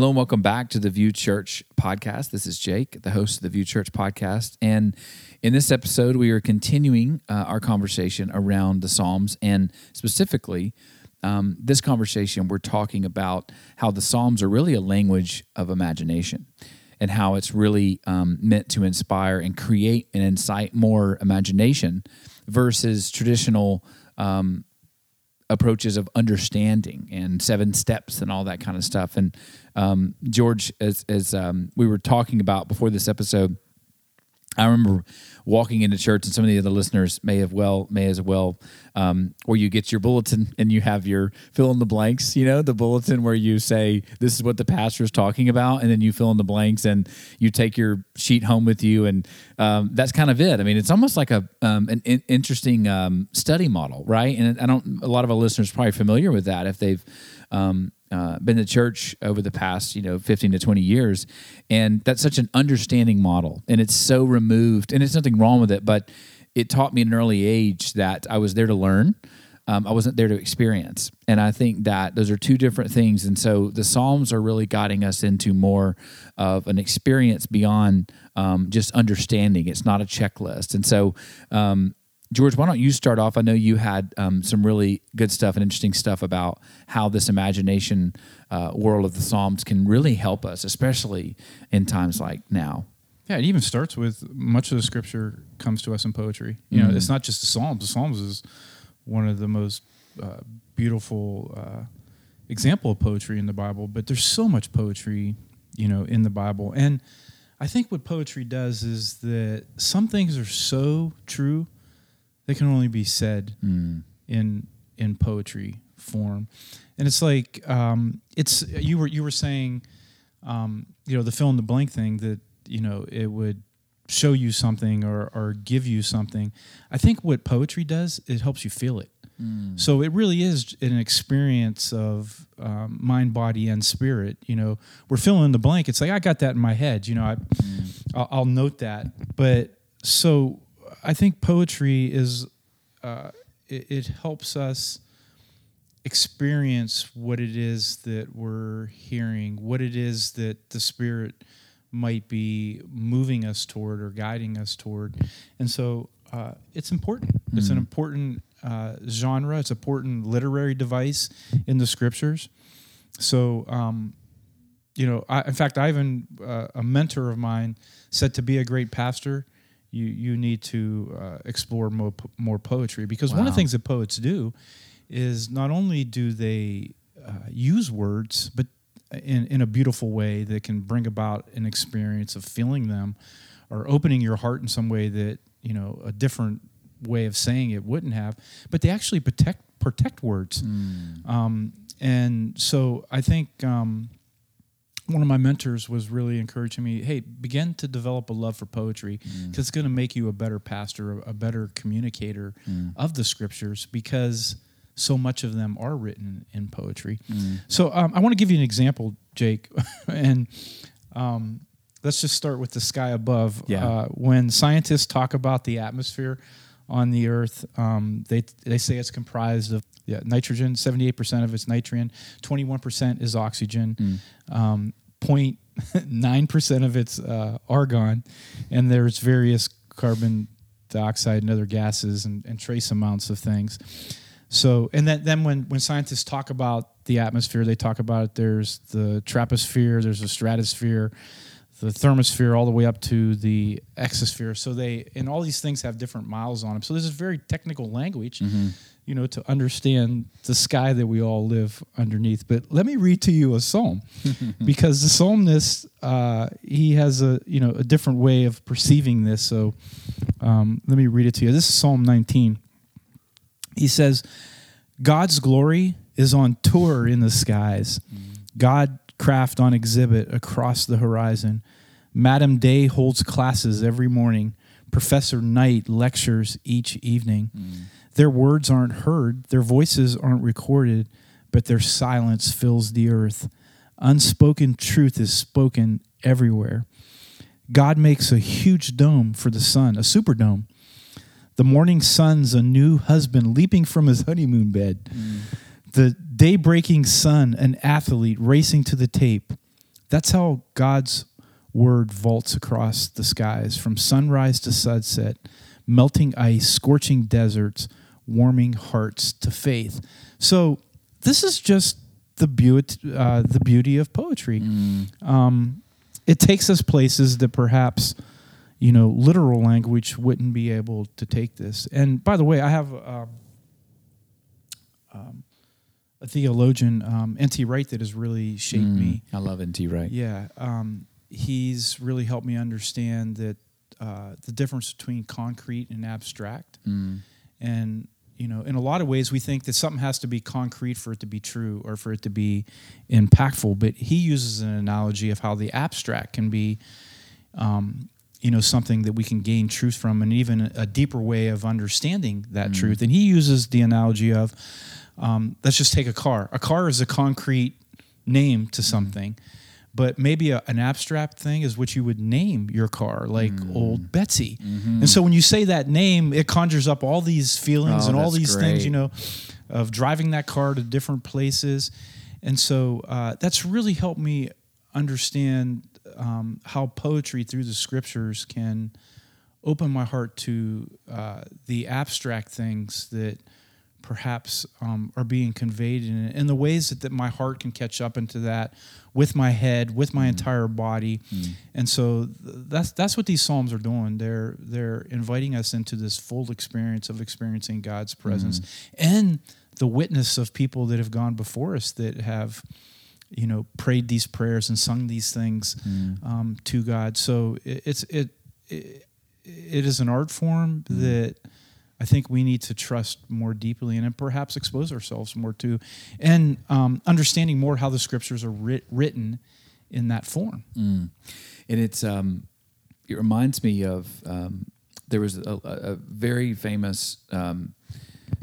Hello and welcome back to the View Church podcast. This is Jake, the host of the View Church podcast. And in this episode, we are continuing uh, our conversation around the Psalms. And specifically, um, this conversation, we're talking about how the Psalms are really a language of imagination and how it's really um, meant to inspire and create and incite more imagination versus traditional um, approaches of understanding and seven steps and all that kind of stuff. And um, George, as, as um, we were talking about before this episode, I remember walking into church, and some of the other listeners may have well may as well, um, where you get your bulletin and you have your fill in the blanks. You know, the bulletin where you say this is what the pastor is talking about, and then you fill in the blanks, and you take your sheet home with you, and um, that's kind of it. I mean, it's almost like a um, an in- interesting um, study model, right? And I don't. A lot of our listeners probably familiar with that if they've um, uh, been to church over the past you know 15 to 20 years and that's such an understanding model and it's so removed and it's nothing wrong with it but it taught me at an early age that i was there to learn um, i wasn't there to experience and i think that those are two different things and so the psalms are really guiding us into more of an experience beyond um, just understanding. It's not a checklist and so um, George, why don't you start off? I know you had um, some really good stuff and interesting stuff about how this imagination uh, world of the Psalms can really help us, especially in times like now. Yeah, it even starts with much of the scripture comes to us in poetry. You mm-hmm. know, it's not just the Psalms. The Psalms is one of the most uh, beautiful uh, example of poetry in the Bible, but there's so much poetry, you know, in the Bible. And I think what poetry does is that some things are so true – they can only be said mm. in in poetry form, and it's like um, it's you were you were saying, um, you know, the fill in the blank thing that you know it would show you something or or give you something. I think what poetry does it helps you feel it. Mm. So it really is an experience of um, mind, body, and spirit. You know, we're filling in the blank. It's like I got that in my head. You know, I, mm. I'll, I'll note that. But so I think poetry is uh, it, it, helps us experience what it is that we're hearing, what it is that the spirit might be moving us toward or guiding us toward, and so uh, it's important. Mm-hmm. It's an mm-hmm. important uh, genre. It's an important literary device in the scriptures. So. Um, you know, I, in fact, Ivan, uh, a mentor of mine said to be a great pastor, you you need to uh, explore more more poetry because wow. one of the things that poets do is not only do they uh, use words, but in in a beautiful way that can bring about an experience of feeling them, or opening your heart in some way that you know a different way of saying it wouldn't have. But they actually protect protect words, mm. um, and so I think. Um, one of my mentors was really encouraging me hey begin to develop a love for poetry because mm. it's going to make you a better pastor a, better communicator mm. of the scriptures because so much of them are written in poetry mm. so um, i want to give you an example jake and um, let's just start with the sky above yeah. Uh, when scientists talk about the atmosphere on the earth um, they, they say it's comprised of yeah, nitrogen, 78% of it's nitrogen, 21% is oxygen. Mm. Um, 0.9% of its uh, argon, and there's various carbon dioxide and other gases and, and, trace amounts of things. So, and then, then when, when scientists talk about the atmosphere, they talk about it. There's the troposphere, there's the stratosphere, the thermosphere, all the way up to the exosphere. So they, and all these things have different miles on them. So this is very technical language. Mm-hmm you know, to understand the sky that we all live underneath. But let me read to you a psalm, because the psalmist uh, he has a you know a different way of perceiving this. So um, let me read it to you. This is Psalm 19. He says, "God's glory is on tour in the skies, God craft on exhibit across the horizon. Madam Day holds classes every morning. Professor Night lectures each evening." Mm. Their words aren't heard, their voices aren't recorded, but their silence fills the earth. Unspoken truth is spoken everywhere. God makes a huge dome for the sun, a superdome. The morning sun's a new husband leaping from his honeymoon bed. Mm. The day breaking sun, an athlete racing to the tape. That's how God's word vaults across the skies from sunrise to sunset, melting ice, scorching deserts, warming hearts to faith. So this is just the beauty, uh, the beauty of poetry. Um, it takes us places that perhaps you know literal language wouldn't be able to take this. And by the way, I have um, um, a theologian, um, N.T. Wright, that has really shaped me. I love NT Wright. Yeah, um, he's really helped me understand that uh, the difference between concrete and abstract. And you know, in a lot of ways, we think that something has to be concrete for it to be true or for it to be impactful. But he uses an analogy of how the abstract can be, um, you know, something that we can gain truth from, and even a deeper way of understanding that truth. And he uses the analogy of, um, let's just take a car. A car is a concrete name to something, but maybe a, an abstract thing is what you would name your car, like Old Betsy. And so when you say that name, it conjures up all these feelings Oh, and all these things, you know, of driving that car to different places. And so uh, that's really helped me understand um, how poetry through the scriptures can open my heart to uh, the abstract things that perhaps um, are being conveyed in it, and the ways that, that my heart can catch up into that with my head, with my mm. entire body, mm. and so th- that's that's what these psalms are doing. They're they're inviting us into this full experience of experiencing God's presence mm. and the witness of people that have gone before us that have you know prayed these prayers and sung these things um, to God. So it, it's it, it it is an art form that I think we need to trust more deeply and perhaps expose ourselves more to, and um, understanding more how the scriptures are writ- written in that form. and it's um, it reminds me of um, there was a, a a very famous um,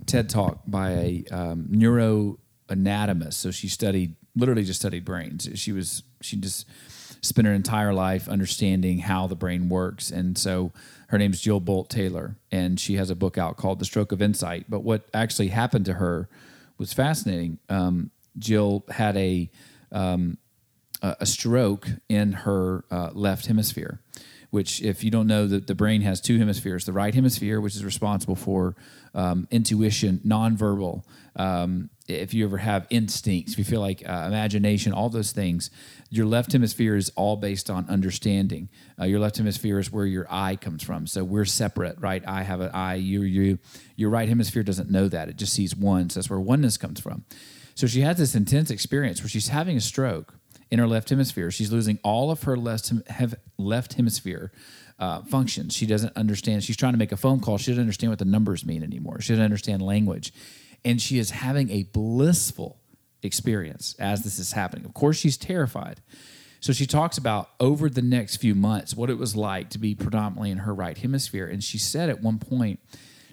TED talk by a um, neuroanatomist. So she studied literally just studied brains. She was she just spent her entire life understanding how the brain works, and so her name's Jill Bolte Taylor, and she has a book out called The Stroke of Insight. But what actually happened to her was fascinating. Um, Jill had a um, a a stroke in her uh, left hemisphere, which, if you don't know, that the brain has two hemispheres: the right hemisphere, which is responsible for um, intuition, nonverbal. Um, if you ever have instincts, if you feel like uh, imagination, all those things, your left hemisphere is all based on understanding. Uh, your left hemisphere is where your eye comes from. So we're separate, right? I have an eye, you, you. Your right hemisphere doesn't know that; it just sees one. So that's where oneness comes from. So she has this intense experience where she's having a stroke in her left hemisphere. She's losing all of her left, left hemisphere uh, functions. She doesn't understand. She's trying to make a phone call. She doesn't understand what the numbers mean anymore. She doesn't understand language. And she is having a blissful experience as this is happening. Of course, she's terrified. So she talks about over the next few months what it was like to be predominantly in her right hemisphere. And she said at one point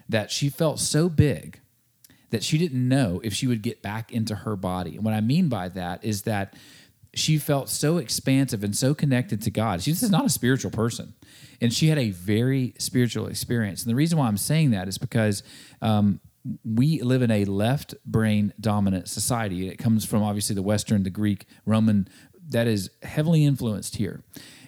that she felt so big that she didn't know if she would get back into her body. And what I mean by that is that she felt so expansive and so connected to God. She's just not a spiritual person. And she had a very spiritual experience. And the reason why I'm saying that is because um, we live in a left brain dominant society. It comes from obviously the Western, the Greek, Roman, that is heavily influenced here.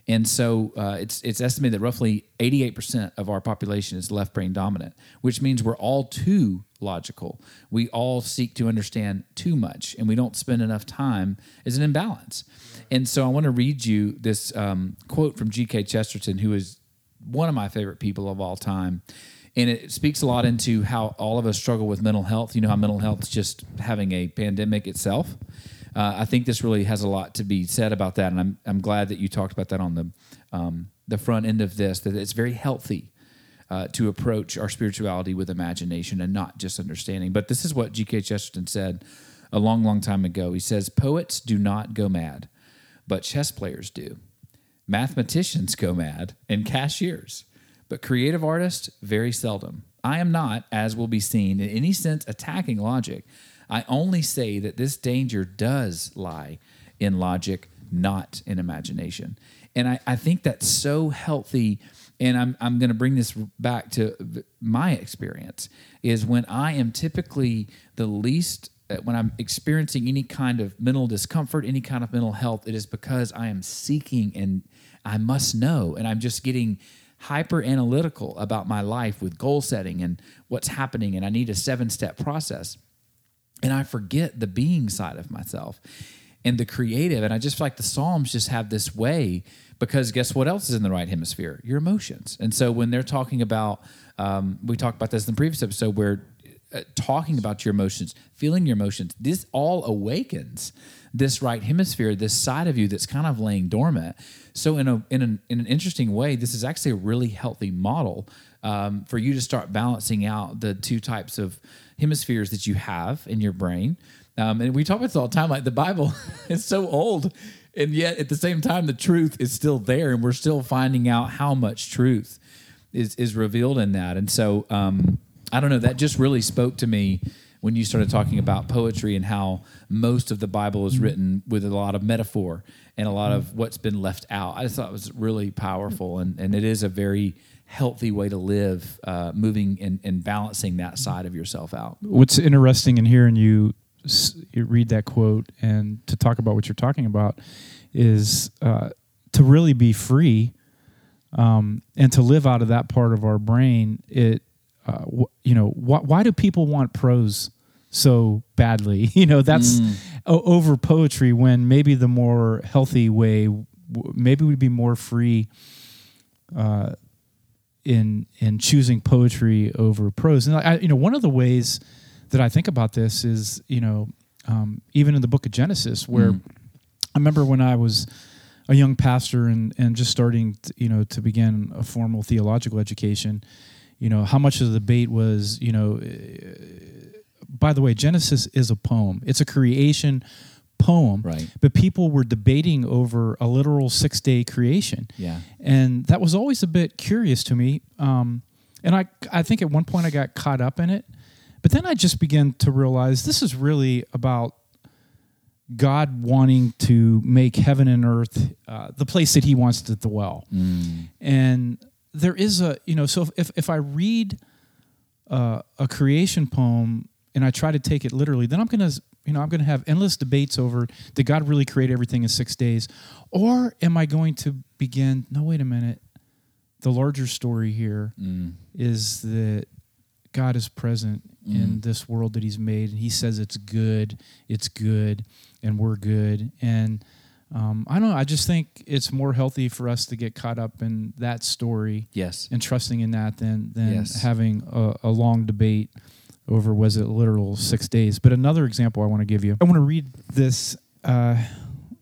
And so uh, it's it's estimated that roughly 88% of our population is left brain dominant, which means we're all too logical. We all seek to understand too much, and we don't spend enough time as an imbalance. And so I want to read you this um, quote from G.K. Chesterton, who is one of my favorite people of all time. And it speaks a lot into how all of us struggle with mental health. You know how mental health is just having a pandemic itself. Uh, I think this really has a lot to be said about that, and I'm I'm glad that you talked about that on the um, the front end of this. That it's very healthy uh, to approach our spirituality with imagination and not just understanding. But this is what G.K. Chesterton said a long, long time ago. He says, "Poets do not go mad, but chess players do. Mathematicians go mad, and cashiers, but creative artists very seldom. I am not, as will be seen, in any sense attacking logic." I only say that this danger does lie in logic, not in imagination. And I, I think that's so healthy. And I'm, I'm going to bring this back to my experience is when I am typically the least uh, when I'm experiencing any kind of mental discomfort, any kind of mental health, it is because I am seeking and I must know, and I'm just getting hyper analytical about my life with goal setting and what's happening, and I need a seven step process. And I forget the being side of myself and the creative. And I just feel like the Psalms just have this way because guess what else is in the right hemisphere? Your emotions. And so when they're talking about, um, we talked about this in the previous episode where uh, talking about your emotions, feeling your emotions, this all awakens this right hemisphere, this side of you that's kind of laying dormant. So in a in an in an interesting way, this is actually a really healthy model um, for you to start balancing out the two types of hemispheres that you have in your brain. Um, and we talk about this all the time. Like the Bible is so old, and yet at the same time, the truth is still there, and we're still finding out how much truth is is revealed in that. And so um, I don't know. That just really spoke to me when you started talking about poetry and how most of the Bible is written with a lot of metaphor and a lot of what's been left out. I just thought it was really powerful, and, and it is a very healthy way to live, uh, moving and, and balancing that side of yourself out. What's interesting in hearing you, you read that quote and to talk about what you're talking about is uh, to really be free um, and to live out of that part of our brain. It uh, wh- you know, wh- why do people want prose so badly? You know, that's mm. o- over poetry when maybe the more healthy way, w- maybe we'd be more free uh, in in choosing poetry over prose. And I, you know, one of the ways that I think about this is, you know, um, even in the book of Genesis, where mm. I remember when I was a young pastor and and just starting, to, you know, to begin a formal theological education you know how much of the debate was you know uh, by the way genesis is a poem. It's a creation poem. Right. But people were debating over a literal six day creation. Yeah. And that was always a bit curious to me um, and i i think at one point i got caught up in it. But then i just began to realize this is really about God wanting to make heaven and earth uh, the place that He wants to dwell, mm. and there is a you know so if if I read uh, a creation poem and I try to take it literally, then I'm gonna you know I'm gonna have endless debates over did God really create everything in six days, or am I going to begin? No, wait a minute. The larger story here mm. is that God is present mm. in this world that He's made, and He says it's good, it's good, and we're good, and um, I don't know. I just think it's more healthy for us to get caught up in that story, yes, and trusting in that than than yes. having a, a, long debate over was it literal six days. But another example I want to give you, I want to read this uh,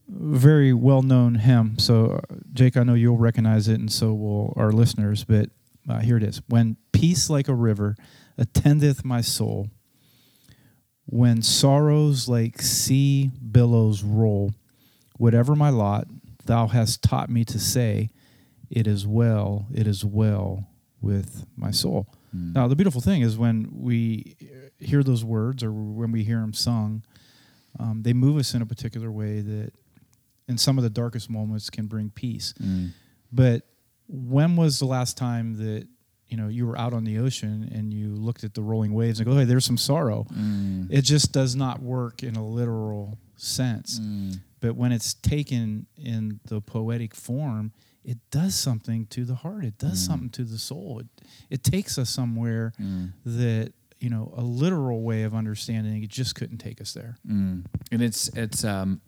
very well known hymn. So, uh, Jake, I know you'll recognize it, and so will our listeners. But uh, here it is: When peace like a river attendeth my soul, when sorrows like sea billows roll Whatever my lot, thou hast taught me to say, It is well, it is well with my soul. Mm. Now, the beautiful thing is when we hear those words or when we hear them sung, um, they move us in a particular way that in some of the darkest moments can bring peace. Mm. But when was the last time that you know you were out on the ocean and you looked at the rolling waves and go, "Hey, there's some sorrow." Mm. It just does not work in a literal sense. Mm. But when it's taken in the poetic form, it does something to the heart. It does mm. something to the soul. It, it takes us somewhere mm. that you know a literal way of understanding it just couldn't take us there. Mm. And it's it's um,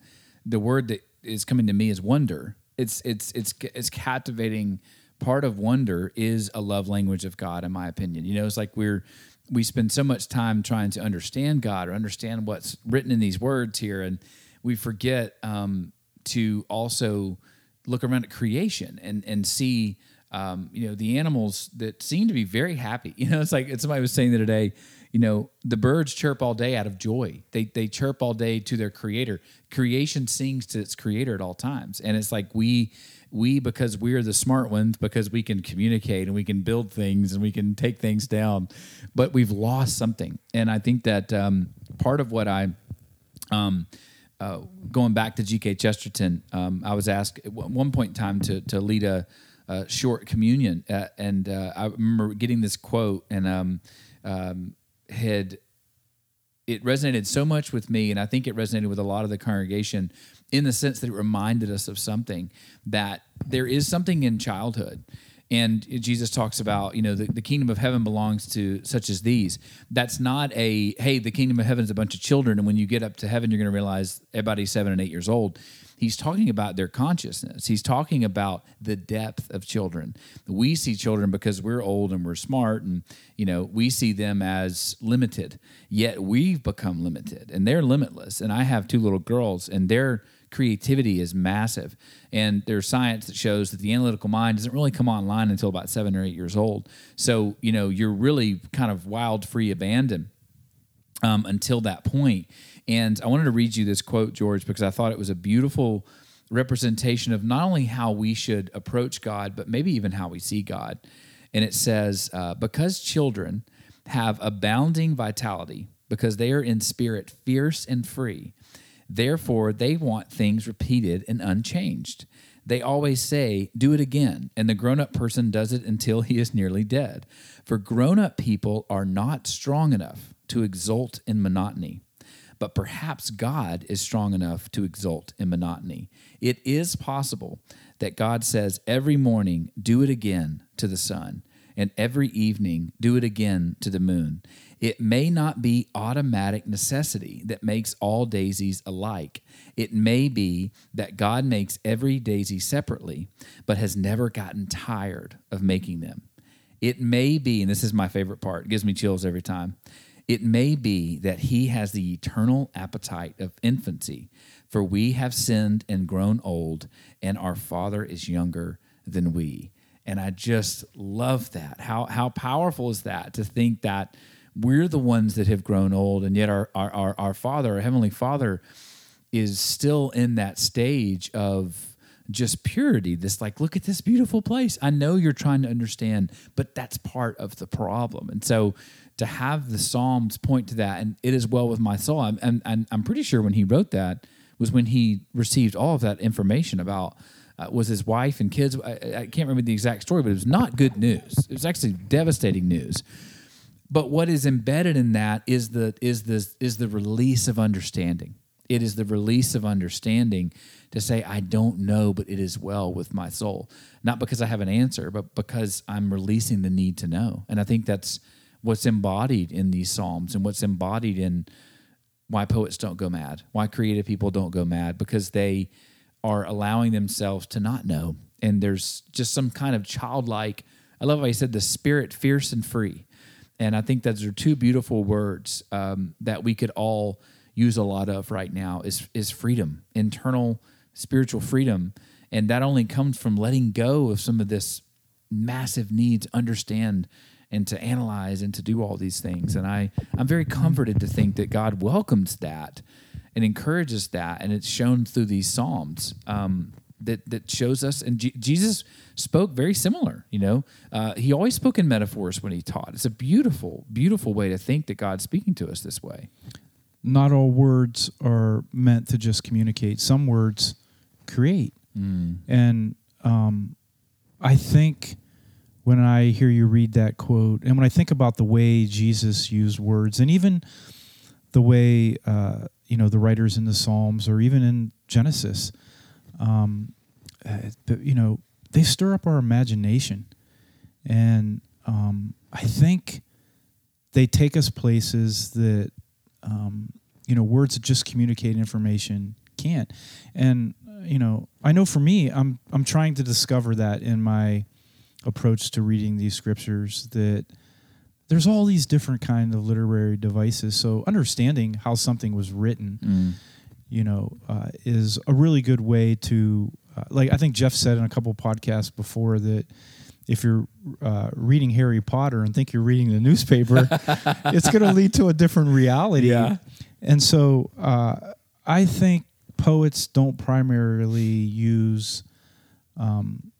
the word that is coming to me is wonder. It's it's it's it's captivating. Part of wonder is a love language of God, in my opinion. You know, it's like we're we spend so much time trying to understand God or understand what's written in these words here, and we forget um, to also look around at creation and and see um, you know the animals that seem to be very happy. You know, it's like somebody was saying the other day. You know, the birds chirp all day out of joy. They they chirp all day to their creator. Creation sings to its creator at all times, and it's like we we because we're the smart ones because we can communicate and we can build things and we can take things down, but we've lost something. And I think that um, part of what I um, uh, going back to G.K. Chesterton, um, I was asked at one point in time to to lead a, a short communion, uh, and uh, I remember getting this quote and um, um, had it resonated so much with me, and I think it resonated with a lot of the congregation in the sense that it reminded us of something that there is something in childhood. And Jesus talks about, you know, the, the kingdom of heaven belongs to such as these. That's not a, hey, the kingdom of heaven is a bunch of children. And when you get up to heaven, you're going to realize everybody's seven and eight years old he's talking about their consciousness. He's talking about the depth of children. We see children because we're old and we're smart, and you know we see them as limited. Yet we've become limited, and they're limitless. And I have two little girls, and their creativity is massive. And there's science that shows that the analytical mind doesn't really come online until about seven or eight years old. So you know you're really kind of wild, free, abandoned um, until that point. And I wanted to read you this quote, George, because I thought it was a beautiful representation of not only how we should approach God, but maybe even how we see God. And it says, uh, Because children have abounding vitality, because they are in spirit fierce and free, therefore they want things repeated and unchanged. They always say, Do it again. And the grown up person does it until he is nearly dead. For grown up people are not strong enough to exult in monotony but perhaps God is strong enough to exult in monotony. It is possible that God says every morning, do it again to the sun, and every evening, do it again to the moon. It may not be automatic necessity that makes all daisies alike. It may be that God makes every daisy separately, but has never gotten tired of making them. It may be, and this is my favorite part, it gives me chills every time. It may be that he has the eternal appetite of infancy, for we have sinned and grown old, and our Father is younger than we. And I just love that. How, how powerful is that to think that we're the ones that have grown old, and yet our, our, our, our Father, our Heavenly Father, is still in that stage of just purity. This, like, look at this beautiful place. I know you're trying to understand, but that's part of the problem. And so to have the Psalms point to that, and it is well with my soul. I'm, and, I'm pretty sure when he wrote that was when he received all of that information about uh, was his wife and kids. I, I, can't remember the exact story, but it was not good news. It was actually devastating news. But what is embedded in that is the is the is the release of understanding. It is the release of understanding to say, I don't know, but it is well with my soul. Not because I have an answer, but because I'm releasing the need to know. And I think that's what's embodied in these psalms and what's embodied in why poets don't go mad, why creative people don't go mad, because they are allowing themselves to not know. And there's just some kind of childlike, I love how he said, the spirit fierce and free. And I think those are two beautiful words um, that we could all use a lot of right now is, is freedom, internal spiritual freedom. And that only comes from letting go of some of this massive needs, understand and to analyze and to do all these things. And I, I'm very comforted to think that God welcomes that and encourages that. And it's shown through these Psalms um, that, that shows us. And G- Jesus spoke very similar, you know, uh, he always spoke in metaphors when he taught. It's a beautiful, beautiful way to think that God's speaking to us this way. Not all words are meant to just communicate. Some words create. Mm. And um, I think when I hear you read that quote, and when I think about the way Jesus used words, and even the way uh, you know the writers in the Psalms, or even in Genesis, um, uh, you know, they stir up our imagination, and um, I think they take us places that um, you know words that just communicate information can't. And uh, you know, I know for me, I'm I'm trying to discover that in my approach to reading these scriptures that there's all these different kind of literary devices so understanding how something was written mm. You know uh, is a really good way to uh, like i think jeff said in a couple podcasts before that if you're uh, reading harry potter and think you're reading the newspaper it's going to lead to a different reality yeah. and so uh, i think poets don't primarily use um,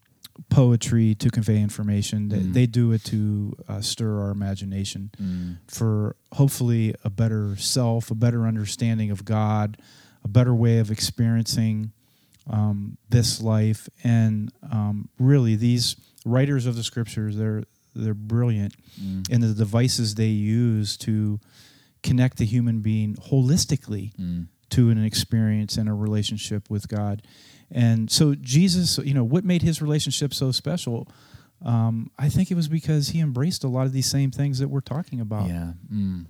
poetry to convey information. They, mm. they do it to uh, stir our imagination mm. for hopefully a better self, a better understanding of God, a better way of experiencing um, this life. And um, really, these writers of the scriptures, they're they're brilliant mm. in the devices they use to connect the human being holistically to an experience and a relationship with God. And so Jesus, you know, what made his relationship so special? Um, I think it was because he embraced a lot of these same things that we're talking about. Yeah, mm,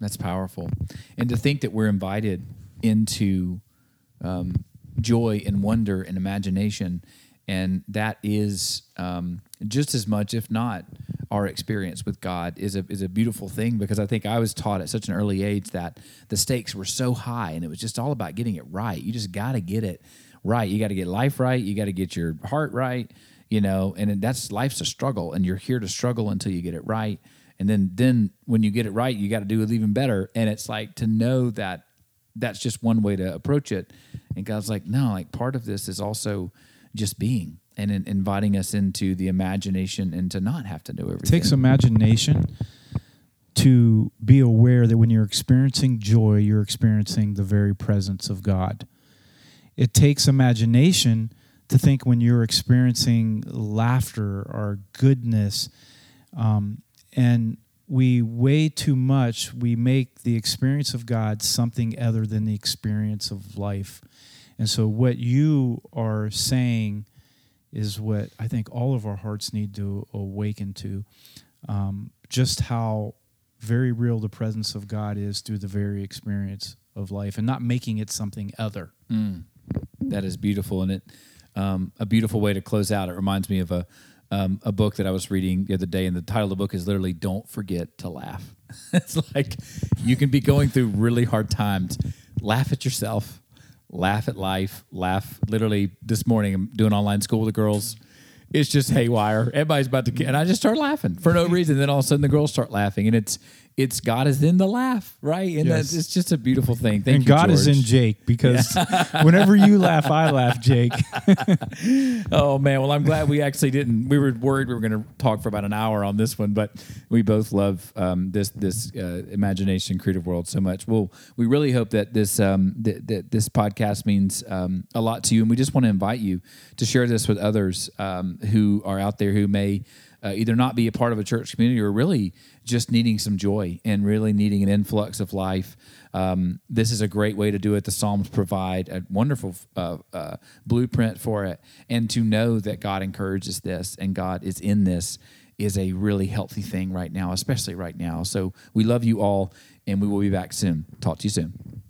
that's powerful. And to think that we're invited into um, joy and wonder and imagination, and that is um, just as much, if not, our experience with God is a is a beautiful thing because I think I was taught at such an early age that the stakes were so high and it was just all about getting it right. You just got to get it right. You got to get life right. You got to get your heart right. You know, and that's life's a struggle, and you're here to struggle until you get it right. And then then when you get it right, you got to do it even better. And it's like to know that that's just one way to approach it. And God's like, no, like part of this is also just being and in, inviting us into the imagination and to not have to know everything. It takes imagination to be aware that when you're experiencing joy, you're experiencing the very presence of God. It takes imagination to think when you're experiencing laughter or goodness, um, and we way too much we make the experience of God something other than the experience of life. And so, what you are saying is what I think all of our hearts need to awaken to. Um, just how very real the presence of God is through the very experience of life and not making it something other. Mm, that is beautiful. And it, um, a beautiful way to close out. It reminds me of a, um, a book that I was reading the other day, and the title of the book is literally "Don't Forget to Laugh." it's like you can be going through really hard times. Laugh at yourself, laugh at life, laugh. Literally, this morning I'm doing online school with the girls. It's just haywire. Everybody's about to, and I just start laughing for no reason. Then all of a sudden the girls start laughing, and it's it's God is in the laugh, right? And Yes. that's it's just a beautiful thing. Thank and you, God is in Jake because whenever you laugh, I laugh, Jake. Oh man, well I'm glad we actually didn't. We were worried we were going to talk for about an hour on this one, but we both love um, this this uh, imagination creative world so much. Well, we really hope that this um, that, that this podcast means um, a lot to you, and we just want to invite you to share this with others um, who are out there who may. Uh, either not be a part of a church community or really just needing some joy and really needing an influx of life. Um, this is a great way to do it. The Psalms provide a wonderful uh, uh, blueprint for it. And to know that God encourages this and God is in this is a really healthy thing right now, especially right now. So we love you all, and we will be back soon. Talk to you soon.